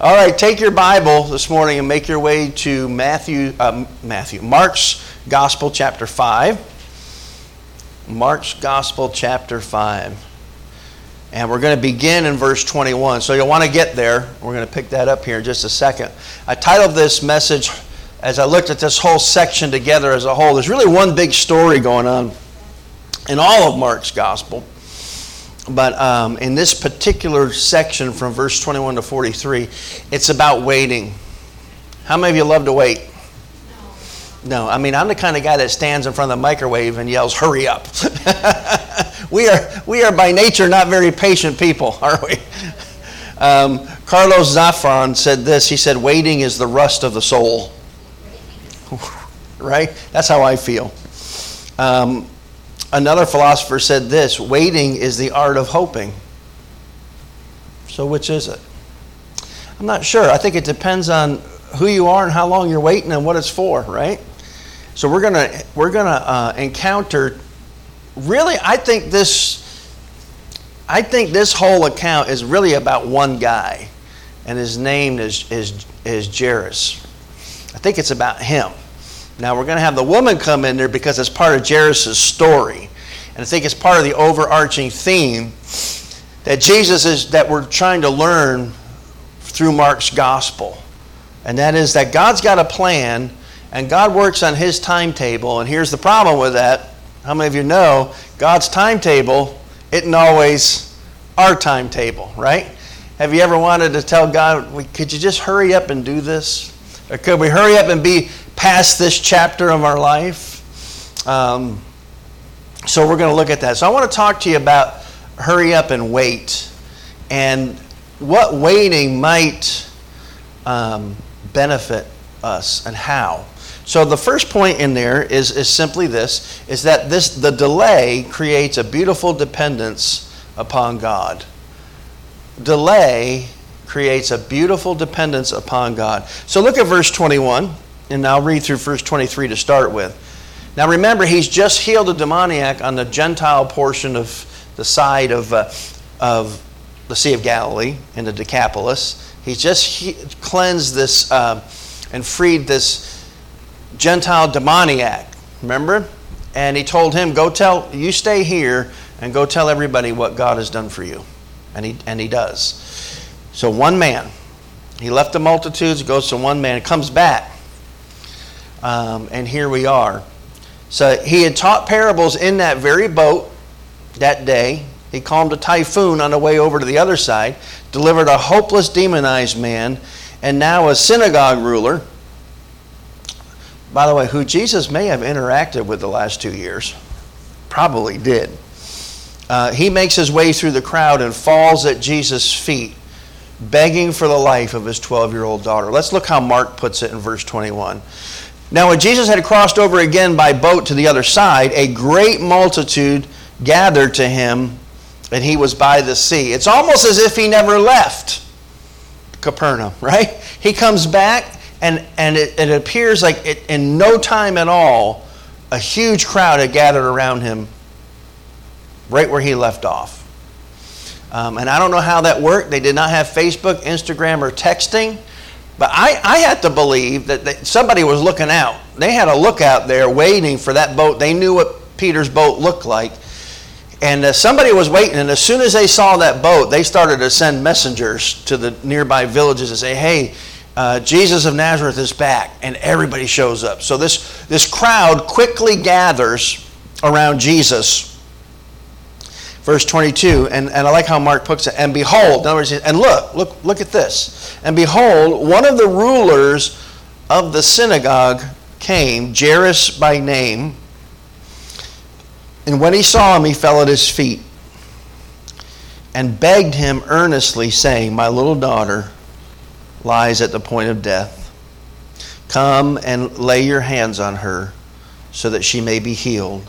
All right, take your Bible this morning and make your way to Matthew, uh, Matthew, Mark's Gospel, chapter five. Mark's Gospel, chapter five, and we're going to begin in verse 21. So you'll want to get there. We're going to pick that up here in just a second. I titled this message as I looked at this whole section together as a whole. There's really one big story going on in all of Mark's Gospel. But um, in this particular section from verse 21 to 43, it's about waiting. How many of you love to wait? No, I mean, I'm the kind of guy that stands in front of the microwave and yells, hurry up. we, are, we are by nature not very patient people, are we? Um, Carlos Zafón said this he said, waiting is the rust of the soul. right? That's how I feel. Um, Another philosopher said this waiting is the art of hoping. So, which is it? I'm not sure. I think it depends on who you are and how long you're waiting and what it's for, right? So we're gonna we're gonna uh, encounter. Really, I think this. I think this whole account is really about one guy, and his name is is is Jairus. I think it's about him. Now we're going to have the woman come in there because it's part of Jairus' story. And I think it's part of the overarching theme that Jesus is that we're trying to learn through Mark's gospel. And that is that God's got a plan and God works on his timetable. And here's the problem with that. How many of you know God's timetable isn't always our timetable, right? Have you ever wanted to tell God, could you just hurry up and do this? Or could we hurry up and be past this chapter of our life. Um, so we're going to look at that. So I want to talk to you about hurry up and wait and what waiting might um, benefit us and how. So the first point in there is, is simply this is that this the delay creates a beautiful dependence upon God. Delay creates a beautiful dependence upon God. So look at verse 21. And I'll read through verse 23 to start with. Now remember, he's just healed a demoniac on the Gentile portion of the side of, uh, of the Sea of Galilee in the Decapolis. He's just he- cleansed this uh, and freed this Gentile demoniac. Remember? And he told him, Go tell, you stay here and go tell everybody what God has done for you. And he, and he does. So one man, he left the multitudes, goes to one man, comes back. Um, and here we are. So he had taught parables in that very boat that day. He calmed a typhoon on the way over to the other side, delivered a hopeless demonized man, and now a synagogue ruler. By the way, who Jesus may have interacted with the last two years. Probably did. Uh, he makes his way through the crowd and falls at Jesus' feet, begging for the life of his 12 year old daughter. Let's look how Mark puts it in verse 21. Now, when Jesus had crossed over again by boat to the other side, a great multitude gathered to him, and he was by the sea. It's almost as if he never left Capernaum, right? He comes back, and, and it, it appears like it, in no time at all, a huge crowd had gathered around him right where he left off. Um, and I don't know how that worked. They did not have Facebook, Instagram, or texting. But I, I had to believe that they, somebody was looking out. They had a lookout there waiting for that boat. They knew what Peter's boat looked like. And uh, somebody was waiting, and as soon as they saw that boat, they started to send messengers to the nearby villages and say, hey, uh, Jesus of Nazareth is back, and everybody shows up. So this, this crowd quickly gathers around Jesus verse 22 and, and i like how mark puts it and behold in other words and look look look at this. And behold one of the rulers of the synagogue came jairus by name and when he saw him he fell at his feet and begged him earnestly saying my little daughter lies at the point of death. Come and lay your hands on her so that she may be healed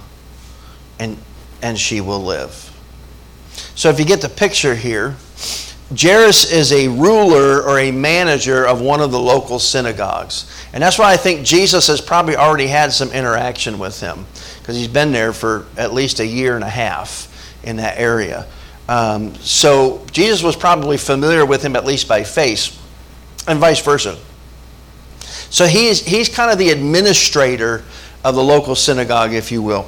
and and she will live so if you get the picture here, Jairus is a ruler or a manager of one of the local synagogues. And that's why I think Jesus has probably already had some interaction with him because he's been there for at least a year and a half in that area. Um, so Jesus was probably familiar with him at least by face. and vice versa. So he's, he's kind of the administrator of the local synagogue, if you will.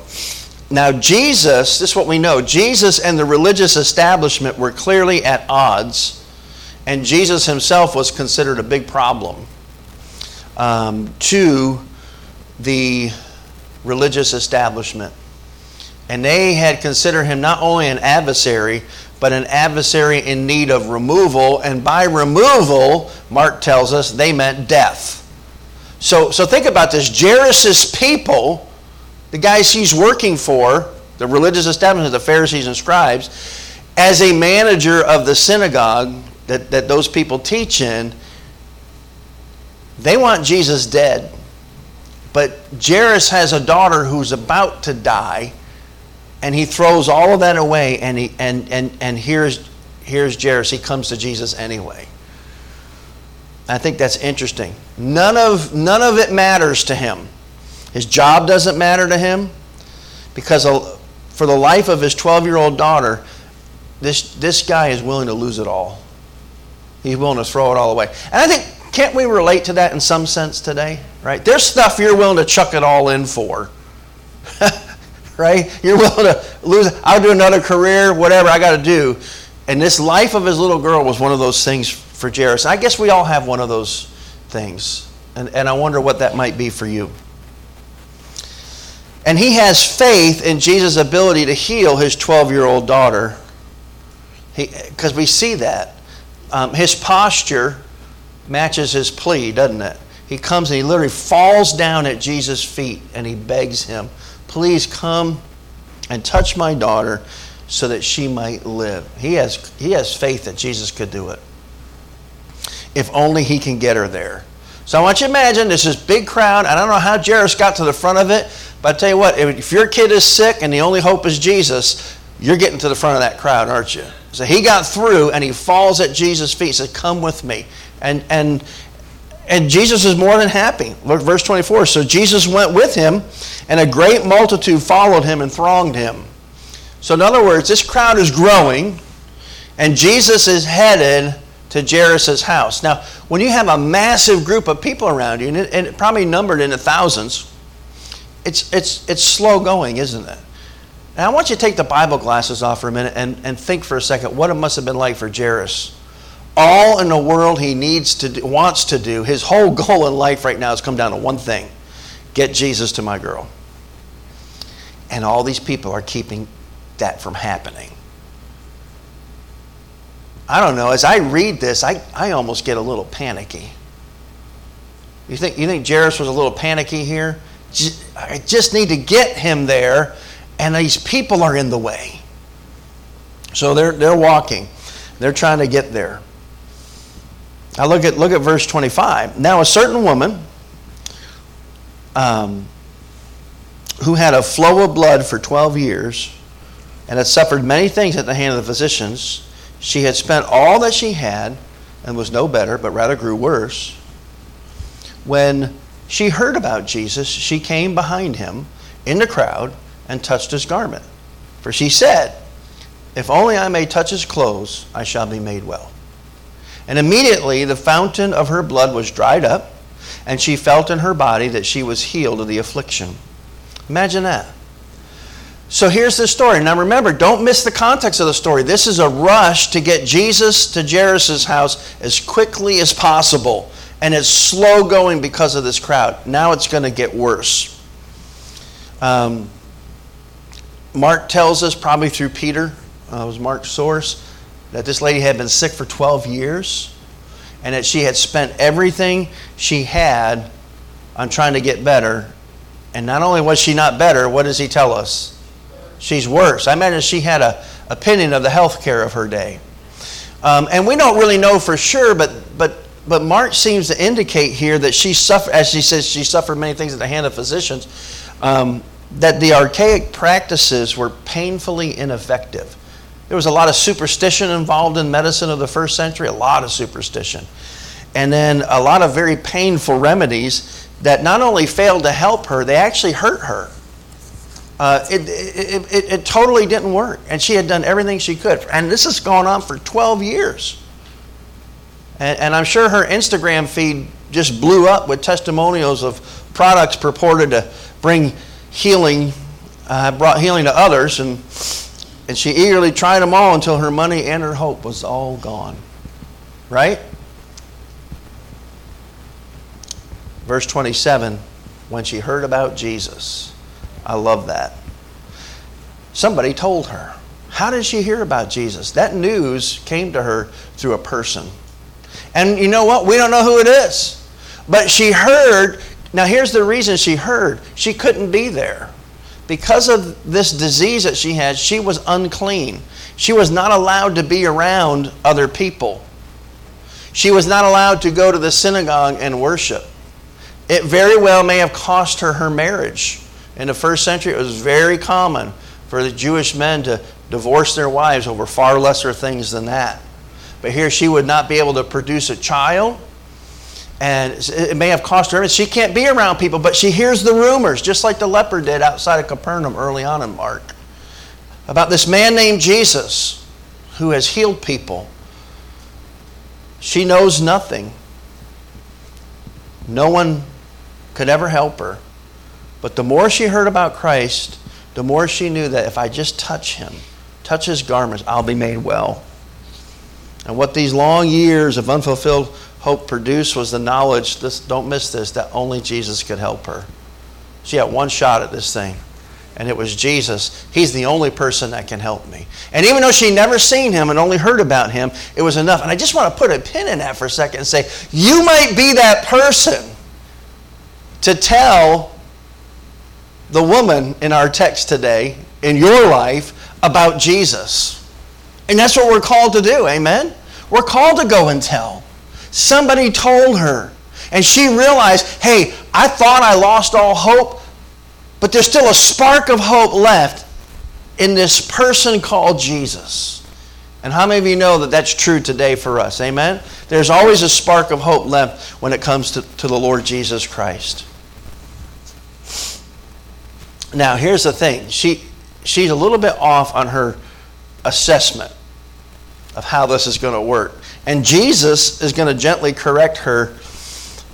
Now, Jesus, this is what we know Jesus and the religious establishment were clearly at odds, and Jesus himself was considered a big problem um, to the religious establishment. And they had considered him not only an adversary, but an adversary in need of removal. And by removal, Mark tells us, they meant death. So, so think about this Jairus' people, the guys he's working for, the religious establishment, the Pharisees and scribes, as a manager of the synagogue that, that those people teach in, they want Jesus dead. But Jairus has a daughter who's about to die and he throws all of that away and he and and and here's here's Jairus. He comes to Jesus anyway. I think that's interesting. None of none of it matters to him his job doesn't matter to him because for the life of his 12-year-old daughter this this guy is willing to lose it all he's willing to throw it all away and I think can't we relate to that in some sense today right there's stuff you're willing to chuck it all in for right? You're willing to lose. I'll do another career, whatever I got to do. And this life of his little girl was one of those things for Jairus. I guess we all have one of those things. And, and I wonder what that might be for you. And he has faith in Jesus' ability to heal his 12 year old daughter. Because we see that. Um, his posture matches his plea, doesn't it? He comes and he literally falls down at Jesus' feet and he begs him Please come and touch my daughter so that she might live. He has, he has faith that Jesus could do it. If only he can get her there. So I want you to imagine this is big crowd. I don't know how Jairus got to the front of it, but I tell you what, if your kid is sick and the only hope is Jesus, you're getting to the front of that crowd, aren't you? So he got through and he falls at Jesus' feet. Says, Come with me. And and and Jesus is more than happy. Look, verse 24. So Jesus went with him, and a great multitude followed him and thronged him. So, in other words, this crowd is growing, and Jesus is headed to Jairus' house. Now, when you have a massive group of people around you, and it, and it probably numbered in the thousands, it's, it's, it's slow going, isn't it? And I want you to take the Bible glasses off for a minute and, and think for a second what it must have been like for Jairus all in the world he needs to do, wants to do, his whole goal in life right now has come down to one thing get Jesus to my girl. And all these people are keeping that from happening. I don't know, as I read this, I, I almost get a little panicky. You think, you think Jairus was a little panicky here? I just need to get him there, and these people are in the way. So they're, they're walking, they're trying to get there. Now look at, look at verse 25. Now, a certain woman um, who had a flow of blood for 12 years and had suffered many things at the hand of the physicians, she had spent all that she had and was no better, but rather grew worse. When she heard about Jesus, she came behind him in the crowd and touched his garment. For she said, If only I may touch his clothes, I shall be made well. And immediately the fountain of her blood was dried up, and she felt in her body that she was healed of the affliction. Imagine that. So here's the story. Now remember, don't miss the context of the story. This is a rush to get Jesus to Jairus' house as quickly as possible. And it's slow going because of this crowd. Now it's going to get worse. Um, Mark tells us, probably through Peter, uh, was Mark's source, that this lady had been sick for 12 years and that she had spent everything she had on trying to get better. And not only was she not better, what does he tell us? She's worse. I imagine she had a opinion of the health care of her day. Um, and we don't really know for sure, but, but, but Mark seems to indicate here that she suffered, as she says, she suffered many things at the hand of physicians, um, that the archaic practices were painfully ineffective. There was a lot of superstition involved in medicine of the first century, a lot of superstition. And then a lot of very painful remedies that not only failed to help her, they actually hurt her. Uh, it, it, it, it, totally didn't work. And she had done everything she could. And this has gone on for 12 years. And, and I'm sure her Instagram feed just blew up with testimonials of products purported to bring healing, uh, brought healing to others. And, and she eagerly tried them all until her money and her hope was all gone. Right? Verse 27 when she heard about Jesus. I love that. Somebody told her. How did she hear about Jesus? That news came to her through a person. And you know what? We don't know who it is. But she heard. Now, here's the reason she heard she couldn't be there. Because of this disease that she had, she was unclean. She was not allowed to be around other people. She was not allowed to go to the synagogue and worship. It very well may have cost her her marriage. In the first century, it was very common for the Jewish men to divorce their wives over far lesser things than that. But here she would not be able to produce a child. And it may have cost her. She can't be around people, but she hears the rumors, just like the leper did outside of Capernaum early on in Mark, about this man named Jesus who has healed people. She knows nothing. No one could ever help her. But the more she heard about Christ, the more she knew that if I just touch him, touch his garments, I'll be made well. And what these long years of unfulfilled hope produced was the knowledge, this, don't miss this, that only Jesus could help her. She had one shot at this thing, and it was Jesus. He's the only person that can help me. And even though she never seen him and only heard about him, it was enough. And I just want to put a pin in that for a second and say, you might be that person to tell the woman in our text today, in your life, about Jesus. And that's what we're called to do, amen? We're called to go and tell. Somebody told her, and she realized, hey, I thought I lost all hope, but there's still a spark of hope left in this person called Jesus. And how many of you know that that's true today for us? Amen? There's always a spark of hope left when it comes to, to the Lord Jesus Christ. Now, here's the thing. She, she's a little bit off on her assessment of how this is going to work. And Jesus is going to gently correct her,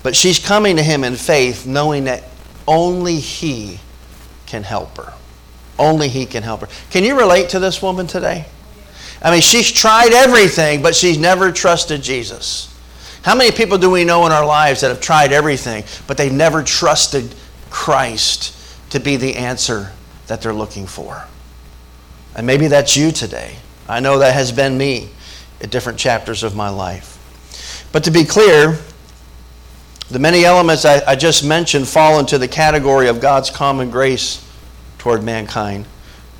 but she's coming to him in faith, knowing that only he can help her. Only he can help her. Can you relate to this woman today? I mean, she's tried everything, but she's never trusted Jesus. How many people do we know in our lives that have tried everything, but they've never trusted Christ to be the answer that they're looking for? And maybe that's you today. I know that has been me at different chapters of my life. But to be clear, the many elements I, I, just mentioned fall into the category of God's common grace toward mankind.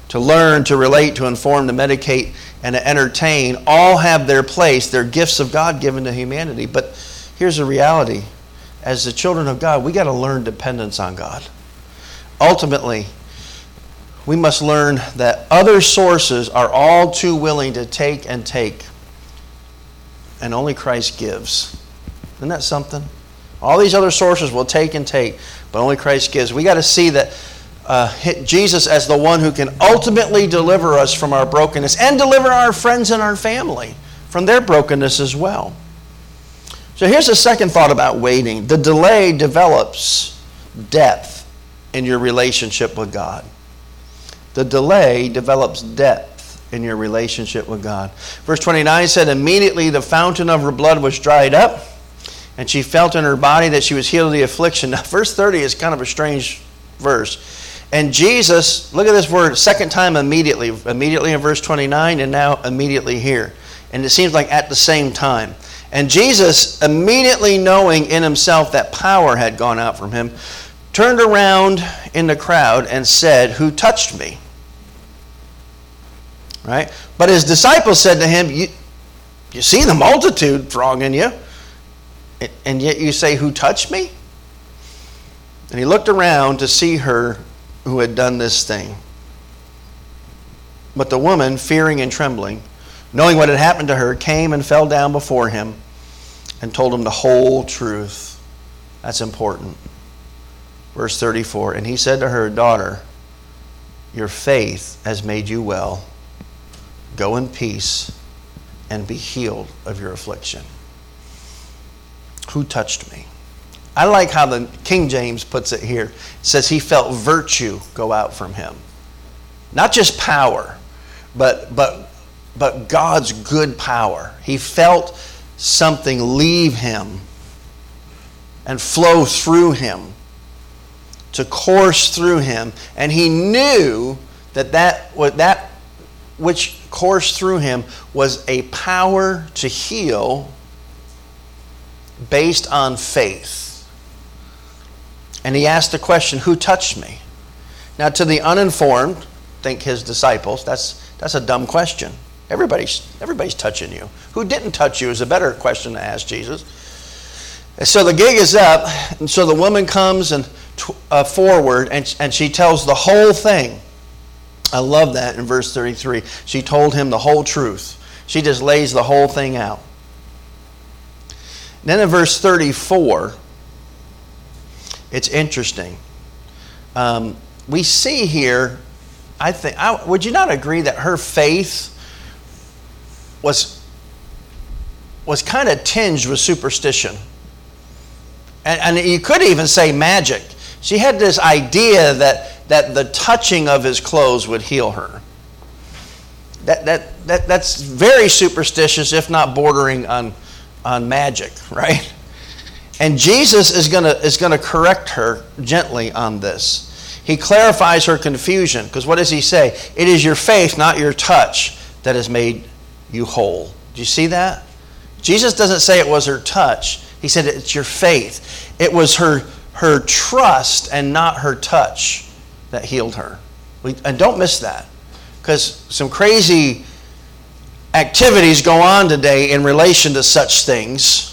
To learn, to relate, to inform, to medicate, and to entertain all have their place. They're gifts of God given to humanity. But here's the reality as the children of God, we got to learn dependence on God. Ultimately, we must learn that other sources are all too willing to take and take, and only Christ gives. Isn't that something? All these other sources will take and take, but only Christ gives. We got to see that uh, Jesus as the one who can ultimately deliver us from our brokenness and deliver our friends and our family from their brokenness as well. So here's a second thought about waiting the delay develops depth in your relationship with God. The delay develops depth in your relationship with God. Verse 29 said, Immediately the fountain of her blood was dried up, and she felt in her body that she was healed of the affliction. Now, verse 30 is kind of a strange verse. And Jesus, look at this word, second time immediately. Immediately in verse 29, and now immediately here. And it seems like at the same time. And Jesus, immediately knowing in himself that power had gone out from him, turned around in the crowd and said, Who touched me? Right? But his disciples said to him, You, you see the multitude thronging you, and yet you say, Who touched me? And he looked around to see her who had done this thing. But the woman, fearing and trembling, knowing what had happened to her, came and fell down before him and told him the whole truth. That's important. Verse 34 And he said to her, Daughter, your faith has made you well. Go in peace and be healed of your affliction. Who touched me? I like how the King James puts it here. It says he felt virtue go out from him. Not just power, but but but God's good power. He felt something leave him and flow through him to course through him and he knew that that what that which coursed through him was a power to heal based on faith. And he asked the question, Who touched me? Now, to the uninformed, think his disciples, that's, that's a dumb question. Everybody's, everybody's touching you. Who didn't touch you is a better question to ask Jesus. So the gig is up, and so the woman comes and uh, forward, and, and she tells the whole thing. I love that in verse 33. She told him the whole truth. She just lays the whole thing out. Then in verse 34, it's interesting. Um, we see here, I think, I, would you not agree that her faith was, was kind of tinged with superstition? And, and you could even say magic. She had this idea that, that the touching of his clothes would heal her. That, that, that, that's very superstitious, if not bordering on on magic, right? And Jesus is going to is to correct her gently on this. He clarifies her confusion because what does he say? It is your faith, not your touch, that has made you whole. Do you see that? Jesus doesn't say it was her touch. He said it's your faith. It was her her trust and not her touch that healed her. We, and don't miss that because some crazy activities go on today in relation to such things.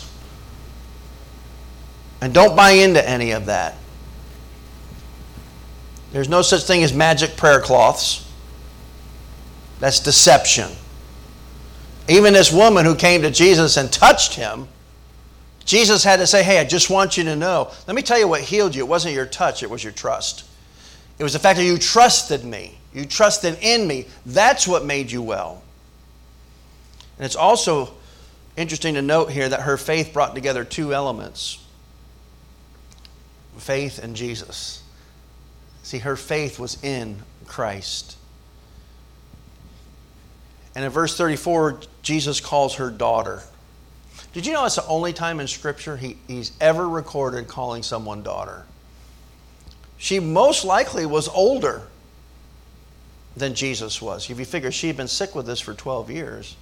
And don't buy into any of that. There's no such thing as magic prayer cloths. That's deception. Even this woman who came to Jesus and touched him, Jesus had to say, Hey, I just want you to know. Let me tell you what healed you. It wasn't your touch, it was your trust. It was the fact that you trusted me. You trusted in me. That's what made you well. And it's also interesting to note here that her faith brought together two elements faith and Jesus. See, her faith was in Christ. And in verse 34, Jesus calls her daughter. Did you know it's the only time in Scripture he, he's ever recorded calling someone daughter? She most likely was older than Jesus was. If you figure she'd been sick with this for 12 years.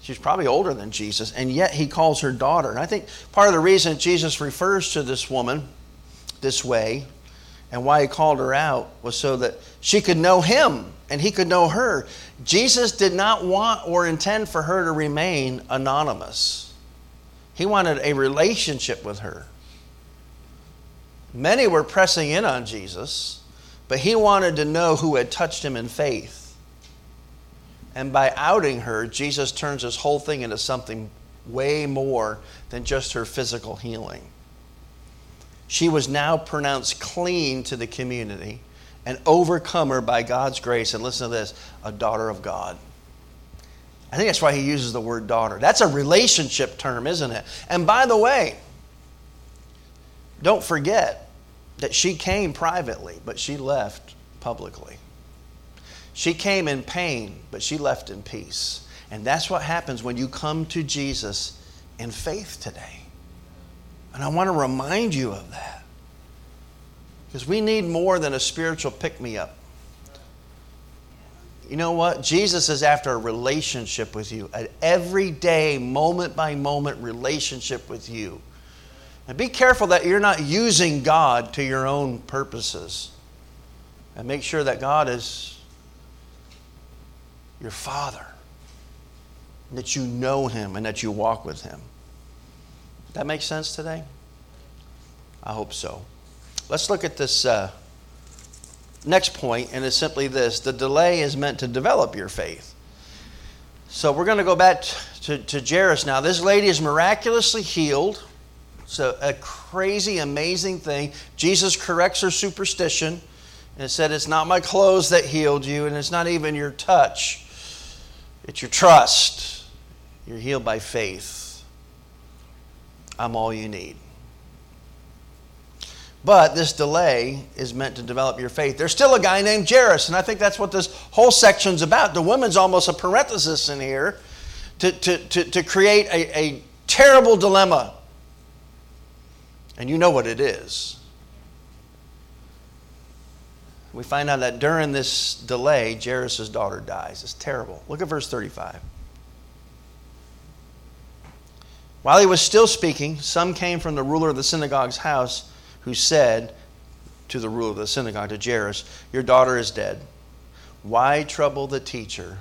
She's probably older than Jesus, and yet he calls her daughter. And I think part of the reason Jesus refers to this woman this way and why he called her out was so that she could know him and he could know her. Jesus did not want or intend for her to remain anonymous, he wanted a relationship with her. Many were pressing in on Jesus, but he wanted to know who had touched him in faith. And by outing her, Jesus turns this whole thing into something way more than just her physical healing. She was now pronounced clean to the community, an overcomer by God's grace. And listen to this a daughter of God. I think that's why he uses the word daughter. That's a relationship term, isn't it? And by the way, don't forget that she came privately, but she left publicly. She came in pain, but she left in peace. And that's what happens when you come to Jesus in faith today. And I want to remind you of that. Because we need more than a spiritual pick me up. You know what? Jesus is after a relationship with you, an everyday, moment by moment relationship with you. And be careful that you're not using God to your own purposes. And make sure that God is your Father, that you know Him and that you walk with Him. That makes sense today? I hope so. Let's look at this uh, next point, and it's simply this the delay is meant to develop your faith. So we're going to go back to, to Jairus now. This lady is miraculously healed. A, a crazy, amazing thing. Jesus corrects her superstition and said, It's not my clothes that healed you, and it's not even your touch. It's your trust. You're healed by faith. I'm all you need. But this delay is meant to develop your faith. There's still a guy named Jairus, and I think that's what this whole section's about. The woman's almost a parenthesis in here to, to, to, to create a, a terrible dilemma. And you know what it is. We find out that during this delay, Jairus' daughter dies. It's terrible. Look at verse 35. While he was still speaking, some came from the ruler of the synagogue's house who said to the ruler of the synagogue, to Jairus, Your daughter is dead. Why trouble the teacher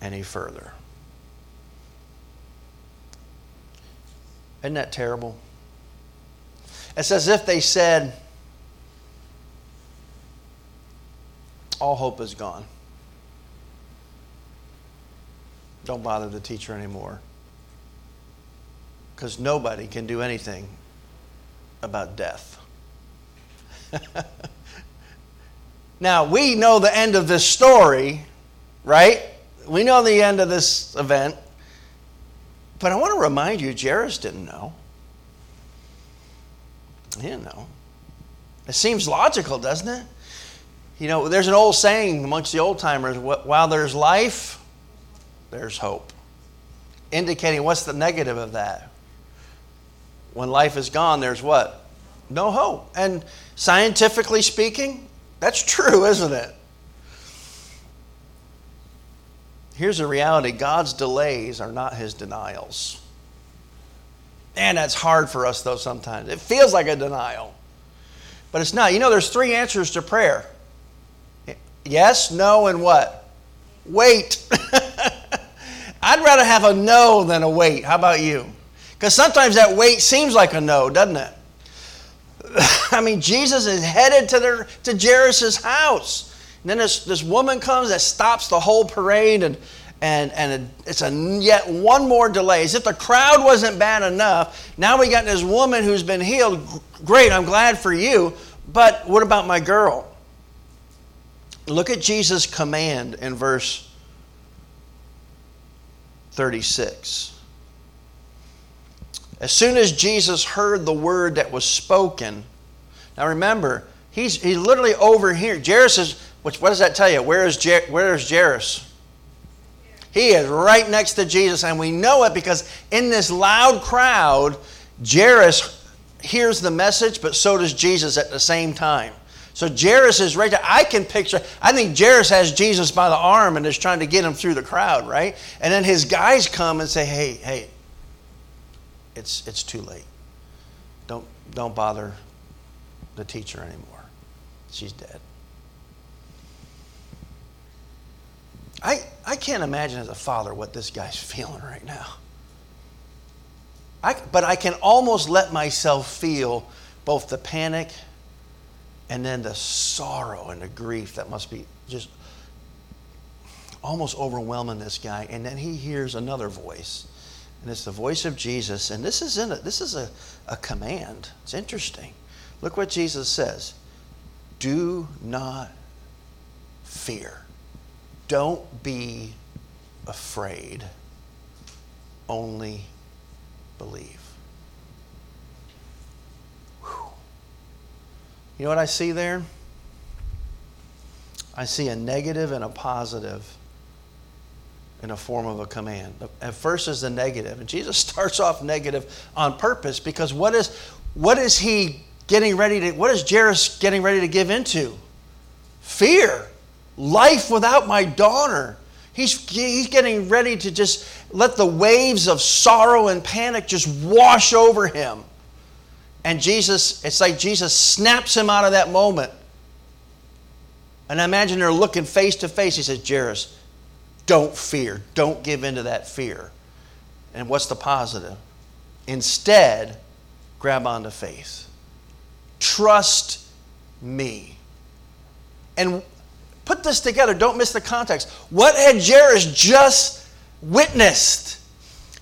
any further? Isn't that terrible? It's as if they said, All hope is gone. Don't bother the teacher anymore. Because nobody can do anything about death. now, we know the end of this story, right? We know the end of this event. But I want to remind you, Jairus didn't know. He didn't know. It seems logical, doesn't it? You know, there's an old saying amongst the old timers while there's life, there's hope. Indicating what's the negative of that? When life is gone, there's what? No hope. And scientifically speaking, that's true, isn't it? Here's the reality God's delays are not his denials. And that's hard for us, though, sometimes. It feels like a denial, but it's not. You know, there's three answers to prayer yes, no, and what? Wait. I'd rather have a no than a wait. How about you? Because sometimes that wait seems like a no, doesn't it? I mean, Jesus is headed to, their, to Jairus' house. And then this, this woman comes that stops the whole parade, and, and, and it's a yet one more delay. As if the crowd wasn't bad enough, now we got this woman who's been healed. Great, I'm glad for you. But what about my girl? Look at Jesus' command in verse 36. As soon as Jesus heard the word that was spoken, now remember, he's, he's literally over here. Jairus is, which, what does that tell you? Where is, where is Jairus? He is right next to Jesus, and we know it because in this loud crowd, Jairus hears the message, but so does Jesus at the same time. So Jairus is right there. I can picture, I think Jairus has Jesus by the arm and is trying to get him through the crowd, right? And then his guys come and say, hey, hey, it's, it's too late. Don't, don't bother the teacher anymore. She's dead. I, I can't imagine as a father what this guy's feeling right now. I, but I can almost let myself feel both the panic and then the sorrow and the grief that must be just almost overwhelming this guy. And then he hears another voice and it's the voice of Jesus. And this is in it. This is a, a command. It's interesting. Look what Jesus says. Do not fear. Don't be afraid. Only believe. Whew. You know what I see there? I see a negative and a positive in a form of a command. At first is the negative, and Jesus starts off negative on purpose because what is what is he getting ready to what is Jairus getting ready to give into? Fear. Life without my daughter. He's, he's getting ready to just let the waves of sorrow and panic just wash over him. And Jesus, it's like Jesus snaps him out of that moment. And I imagine they're looking face to face. He says, Jairus, don't fear. Don't give in to that fear. And what's the positive? Instead, grab onto faith. Trust me. And put this together. Don't miss the context. What had Jairus just witnessed?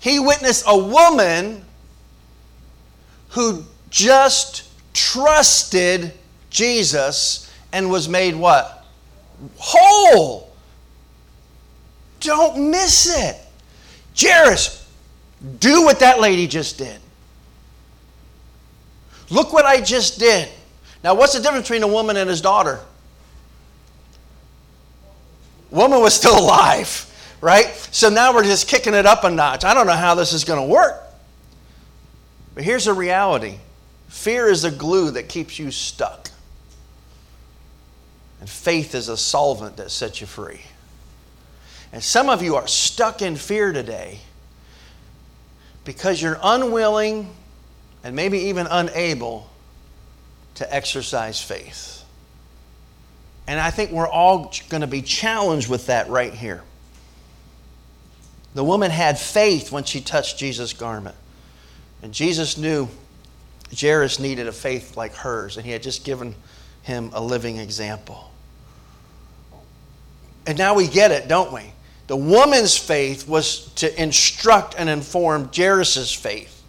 He witnessed a woman who just trusted Jesus and was made what? Whole. Don't miss it. Jairus, Do what that lady just did. Look what I just did. Now, what's the difference between a woman and his daughter? Woman was still alive, right? So now we're just kicking it up a notch. I don't know how this is going to work. But here's the reality fear is the glue that keeps you stuck, and faith is a solvent that sets you free. And some of you are stuck in fear today because you're unwilling and maybe even unable to exercise faith. And I think we're all going to be challenged with that right here. The woman had faith when she touched Jesus' garment. And Jesus knew Jairus needed a faith like hers, and he had just given him a living example. And now we get it, don't we? The woman's faith was to instruct and inform Jairus' faith.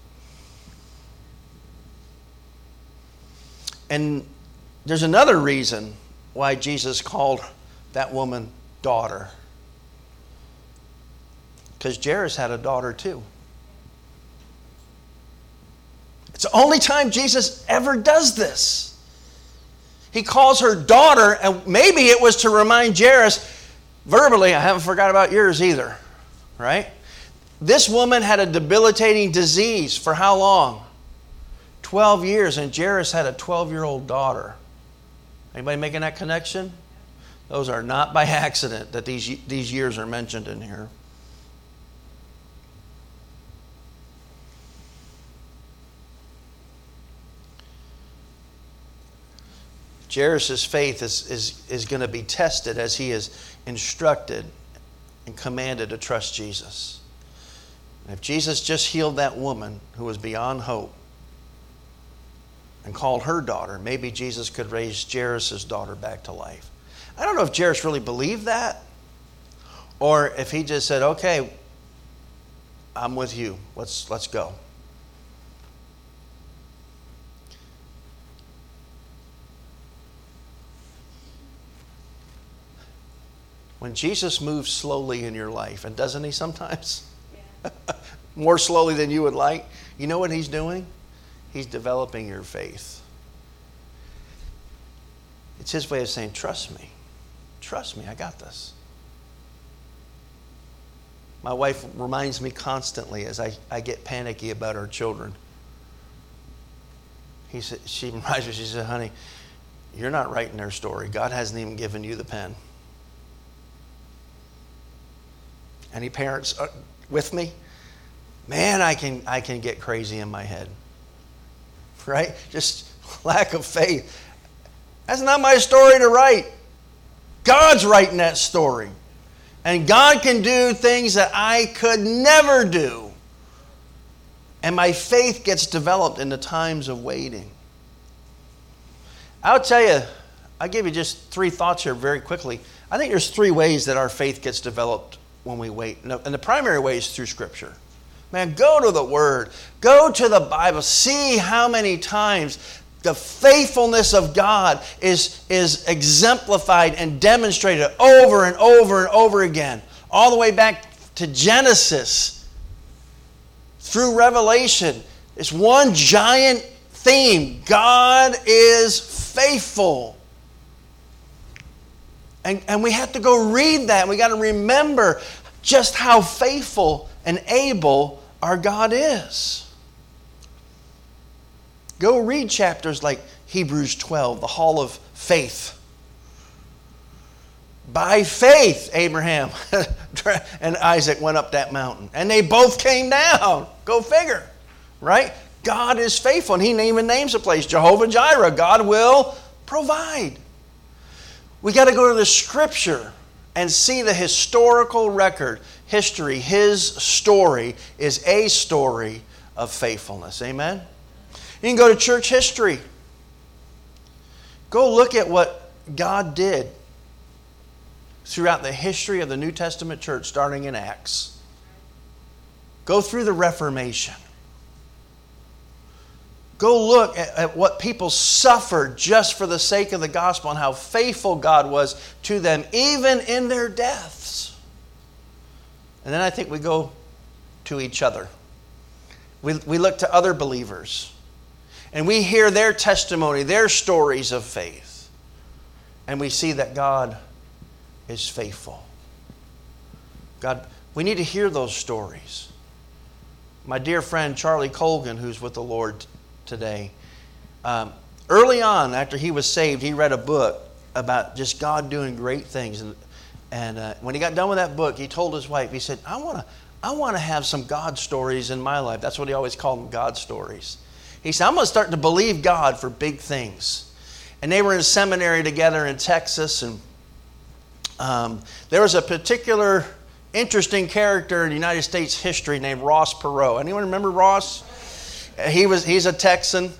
And there's another reason why Jesus called that woman daughter. Because Jairus had a daughter too. It's the only time Jesus ever does this. He calls her daughter, and maybe it was to remind Jairus verbally, I haven't forgot about yours either, right? This woman had a debilitating disease for how long? 12 years, and Jairus had a 12 year old daughter. Anybody making that connection? Those are not by accident that these, these years are mentioned in here. Jairus' faith is, is, is going to be tested as he is instructed and commanded to trust Jesus. And if Jesus just healed that woman who was beyond hope and called her daughter, maybe Jesus could raise Jairus' daughter back to life. I don't know if Jairus really believed that or if he just said, okay, I'm with you. Let's, let's go. When Jesus moves slowly in your life, and doesn't he sometimes? Yeah. More slowly than you would like, you know what he's doing? He's developing your faith. It's his way of saying, Trust me. Trust me, I got this. My wife reminds me constantly as I, I get panicky about our children. He said, she reminds me, she said, honey, you're not writing their story. God hasn't even given you the pen. Any parents uh, with me? Man, I can, I can get crazy in my head. Right? Just lack of faith. That's not my story to write. God's writing that story. And God can do things that I could never do. And my faith gets developed in the times of waiting. I'll tell you, I'll give you just three thoughts here very quickly. I think there's three ways that our faith gets developed when we wait. And the primary way is through Scripture. Man, go to the Word, go to the Bible, see how many times the faithfulness of God is, is exemplified and demonstrated over and over and over again, all the way back to Genesis through Revelation. It's one giant theme God is faithful. And, and we have to go read that. We got to remember just how faithful and able our God is. Go read chapters like Hebrews 12, the hall of faith. By faith, Abraham and Isaac went up that mountain, and they both came down. Go figure, right? God is faithful, and He even names a place Jehovah Jireh. God will provide. We got to go to the scripture and see the historical record. History, his story, is a story of faithfulness. Amen? You can go to church history. Go look at what God did throughout the history of the New Testament church, starting in Acts. Go through the Reformation. Go look at, at, what people suffered just for the sake of the gospel and how faithful God was to them, even in their deaths. And then I think we go to each other. We, we look to other believers and we hear their testimony, their stories of faith, and we see that God is faithful. God, we need to hear those stories. My dear friend Charlie Colgan, who's with the Lord today, um, early on after he was saved, he read a book about just God doing great things. And, and uh, when he got done with that book, he told his wife, he said, I want to I want to have some God stories in my life. That's what he always called them, God stories. He said, I'm going to start to believe God for big things. And they were in seminary together in Texas, and um, there was a particular interesting character in United States history named Ross Perot. Anyone remember Ross? He was he's a Texan.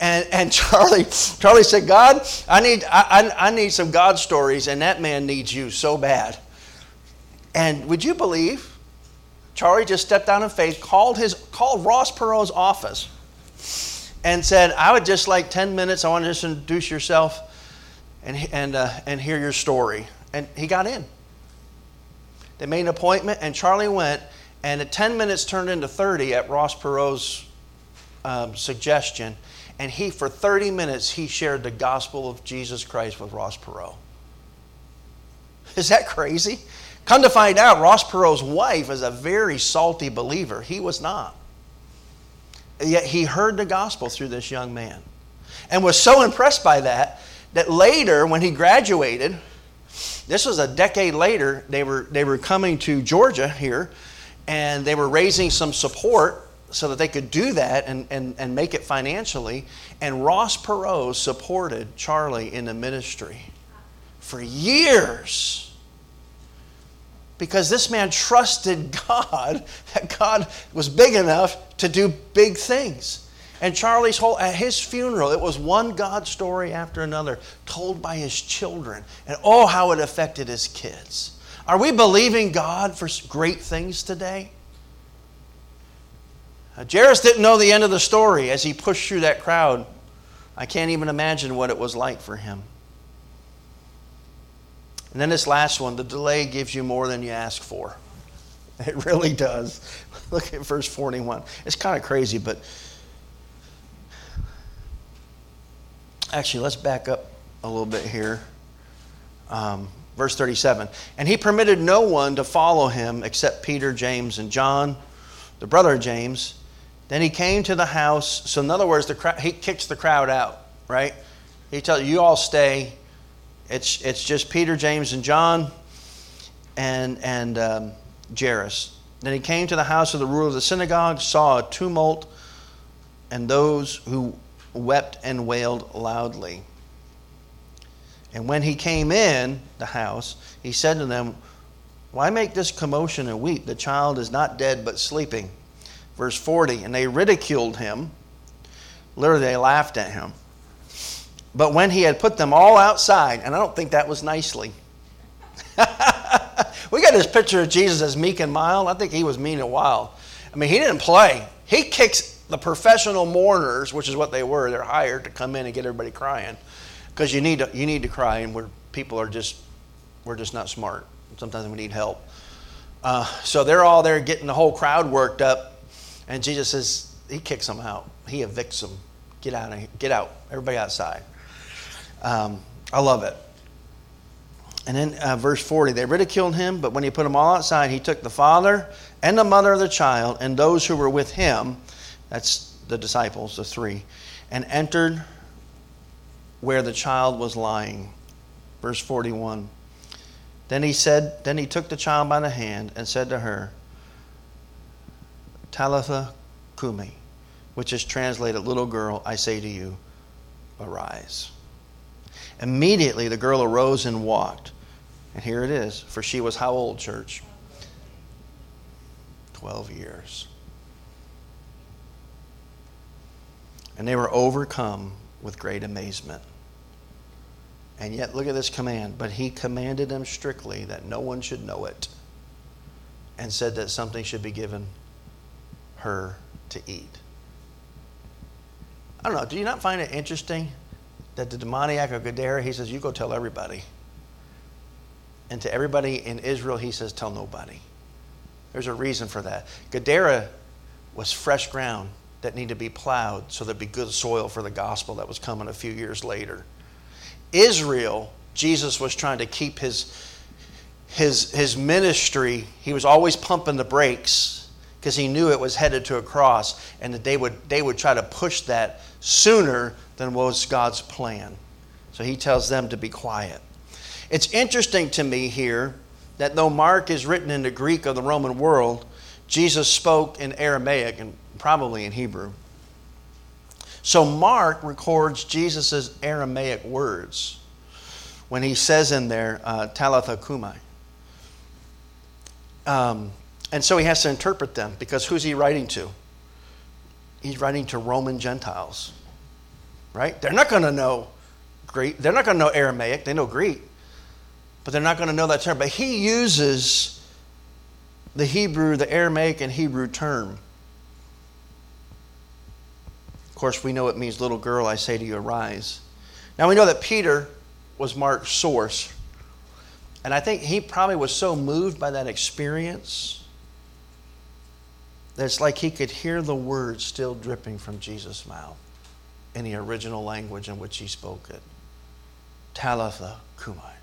And, and Charlie, Charlie said, God, I need, I, I need some God stories, and that man needs you so bad. And would you believe? Charlie just stepped out in faith, called, his, called Ross Perot's office, and said, I would just like 10 minutes. I want to just introduce yourself and, and, uh, and hear your story. And he got in. They made an appointment, and Charlie went, and at 10 minutes turned into 30 at Ross Perot's um, suggestion. And he, for 30 minutes, he shared the gospel of Jesus Christ with Ross Perot. Is that crazy? Come to find out, Ross Perot's wife is a very salty believer. He was not. Yet he heard the gospel through this young man and was so impressed by that that later, when he graduated, this was a decade later, they were, they were coming to Georgia here and they were raising some support so that they could do that and, and, and make it financially. And Ross Perot supported Charlie in the ministry for years because this man trusted God that God was big enough to do big things. And Charlie's whole, at his funeral, it was one God story after another told by his children. And oh, how it affected his kids. Are we believing God for great things today? Jairus didn't know the end of the story as he pushed through that crowd. I can't even imagine what it was like for him. And then this last one the delay gives you more than you ask for. It really does. Look at verse 41. It's kind of crazy, but actually, let's back up a little bit here. Um, verse 37. And he permitted no one to follow him except Peter, James, and John, the brother of James. Then he came to the house. So, in other words, the he kicks the crowd out, right? He tells you, you all stay. It's, it's just Peter, James, and John, and, and um, Jairus. Then he came to the house of the ruler of the synagogue, saw a tumult, and those who wept and wailed loudly. And when he came in the house, he said to them, Why make this commotion and weep? The child is not dead, but sleeping. Verse 40 And they ridiculed him. Literally, they laughed at him. But when he had put them all outside, and I don't think that was nicely. we got this picture of Jesus as meek and mild. I think he was mean and wild. I mean, he didn't play. He kicks the professional mourners, which is what they were. They're hired to come in and get everybody crying, because you need to, you need to cry, and we're people are just we're just not smart. Sometimes we need help. Uh, so they're all there getting the whole crowd worked up. And Jesus says, He kicks them out. He evicts them. Get out of here. Get out. Everybody outside. Um, I love it. And then uh, verse 40, they ridiculed him, but when he put them all outside, he took the father and the mother of the child and those who were with him, that's the disciples, the three, and entered where the child was lying. Verse 41. Then he said, then he took the child by the hand and said to her, Talitha Kumi, which is translated, Little girl, I say to you, arise. Immediately the girl arose and walked. And here it is, for she was how old, church? 12 years. And they were overcome with great amazement. And yet, look at this command. But he commanded them strictly that no one should know it, and said that something should be given her to eat. I don't know. Do you not find it interesting that the demoniac of Gadara, he says, You go tell everybody. And to everybody in Israel, he says, Tell nobody. There's a reason for that. Gadara was fresh ground that needed to be plowed so there'd be good soil for the gospel that was coming a few years later. Israel, Jesus was trying to keep his, his, his ministry, he was always pumping the brakes because he knew it was headed to a cross and that they would, they would try to push that sooner than was God's plan. So he tells them to be quiet. It's interesting to me here that though Mark is written in the Greek of the Roman world, Jesus spoke in Aramaic and probably in Hebrew. So Mark records Jesus' Aramaic words when he says in there, uh, Talitha Kumai. Um, and so he has to interpret them because who's he writing to? He's writing to Roman Gentiles, right? They're not going to know Greek. They're not going to know Aramaic. They know Greek, but they're not going to know that term. But he uses the Hebrew, the Aramaic and Hebrew term. Of course, we know it means little girl, I say to you, arise. Now we know that Peter was Mark's source. And I think he probably was so moved by that experience it's like he could hear the words still dripping from Jesus' mouth in the original language in which he spoke it. Talitha Kumai.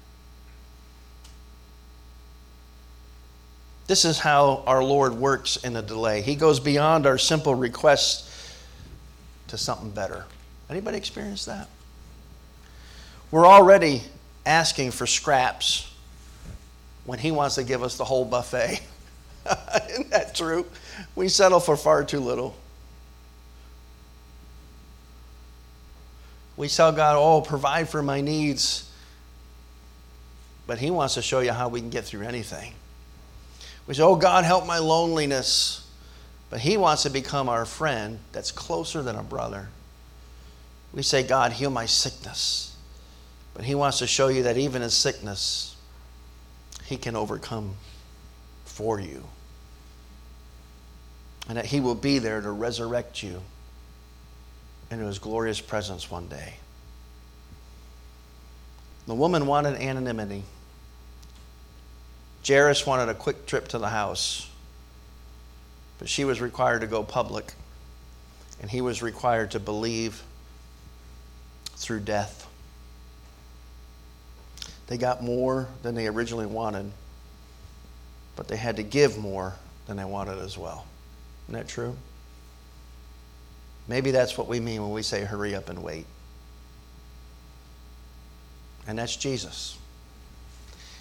This is how our Lord works in a delay. He goes beyond our simple request to something better. Anybody experience that? We're already asking for scraps when he wants to give us the whole buffet. Isn't that true? We settle for far too little. We tell God, oh, provide for my needs. But he wants to show you how we can get through anything. We say, Oh, God, help my loneliness. But He wants to become our friend that's closer than a brother. We say, God, heal my sickness. But He wants to show you that even in sickness, He can overcome for you. And that He will be there to resurrect you into His glorious presence one day. The woman wanted anonymity. Jairus wanted a quick trip to the house, but she was required to go public, and he was required to believe through death. They got more than they originally wanted, but they had to give more than they wanted as well. Isn't that true? Maybe that's what we mean when we say hurry up and wait. And that's Jesus.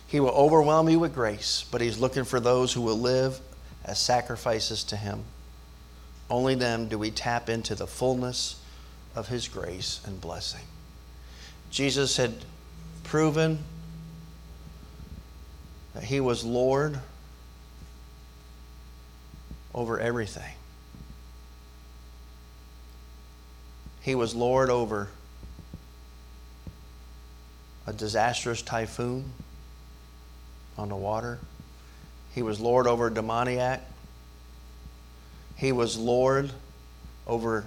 He will overwhelm you with grace, but He's looking for those who will live as sacrifices to Him. Only them do we tap into the fullness of His grace and blessing. Jesus had proven that He was Lord over everything. He was Lord over a disastrous typhoon on the water. He was Lord over a demoniac. He was Lord over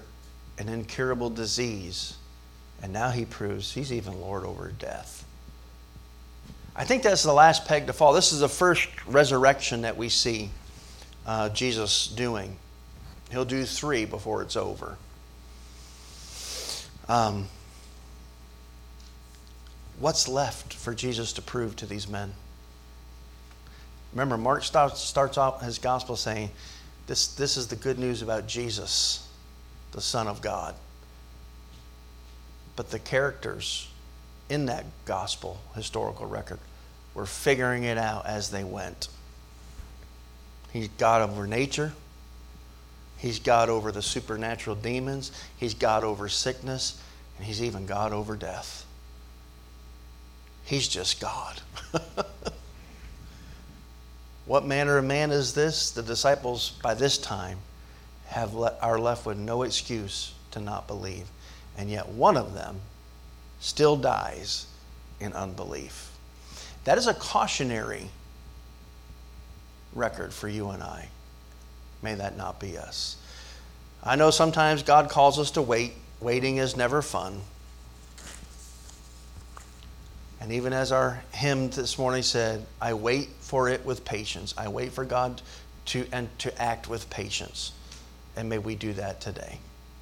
an incurable disease. And now he proves he's even Lord over death. I think that's the last peg to fall. This is the first resurrection that we see uh, Jesus doing. He'll do three before it's over. Um, what's left for Jesus to prove to these men? Remember, Mark starts, starts off his gospel saying, this, this is the good news about Jesus, the Son of God. But the characters in that gospel historical record were figuring it out as they went. He's God over nature. He's God over the supernatural demons. He's God over sickness. And he's even God over death. He's just God. What manner of man is this? The disciples, by this time, have le- are left with no excuse to not believe. And yet, one of them still dies in unbelief. That is a cautionary record for you and I. May that not be us. I know sometimes God calls us to wait. Waiting is never fun. And even as our hymn this morning said, I wait for it with patience. I wait for God to and to act with patience And may we do that today.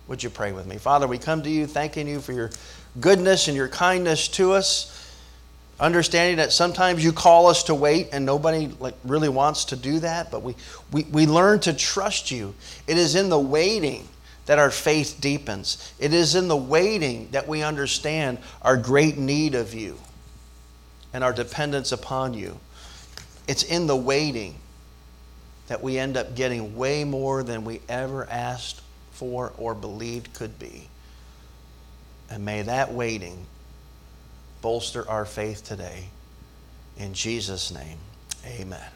Would you pray with me? Father, we come to you thanking you for your goodness and your kindness to us. Understanding that sometimes you call us to wait and nobody like really wants to do that, but we, we, we learn to trust you. It is in the waiting that our faith deepens. It is in the waiting that we understand our great need of you and our dependence upon you. It's in the waiting that we end up getting way more than we ever asked for or believed could be. And may that waiting bolster our faith today. In Jesus' name, amen.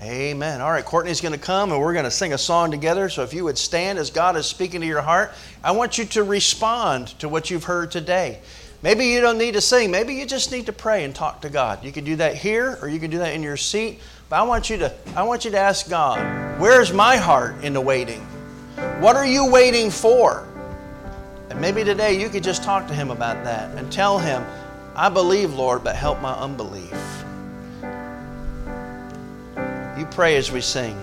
Amen. All right, Courtney's going to come and we're going to sing a song together. So if you would stand as God is speaking to your heart, I want you to respond to what you've heard today. Maybe you don't need to sing. Maybe you just need to pray and talk to God. You can do that here or you can do that in your seat. But I want you to I want you to ask God, where's my heart in the waiting? What are you waiting for? And maybe today you could just talk to him about that and tell him, I believe, Lord, but help my unbelief. You pray as we sing.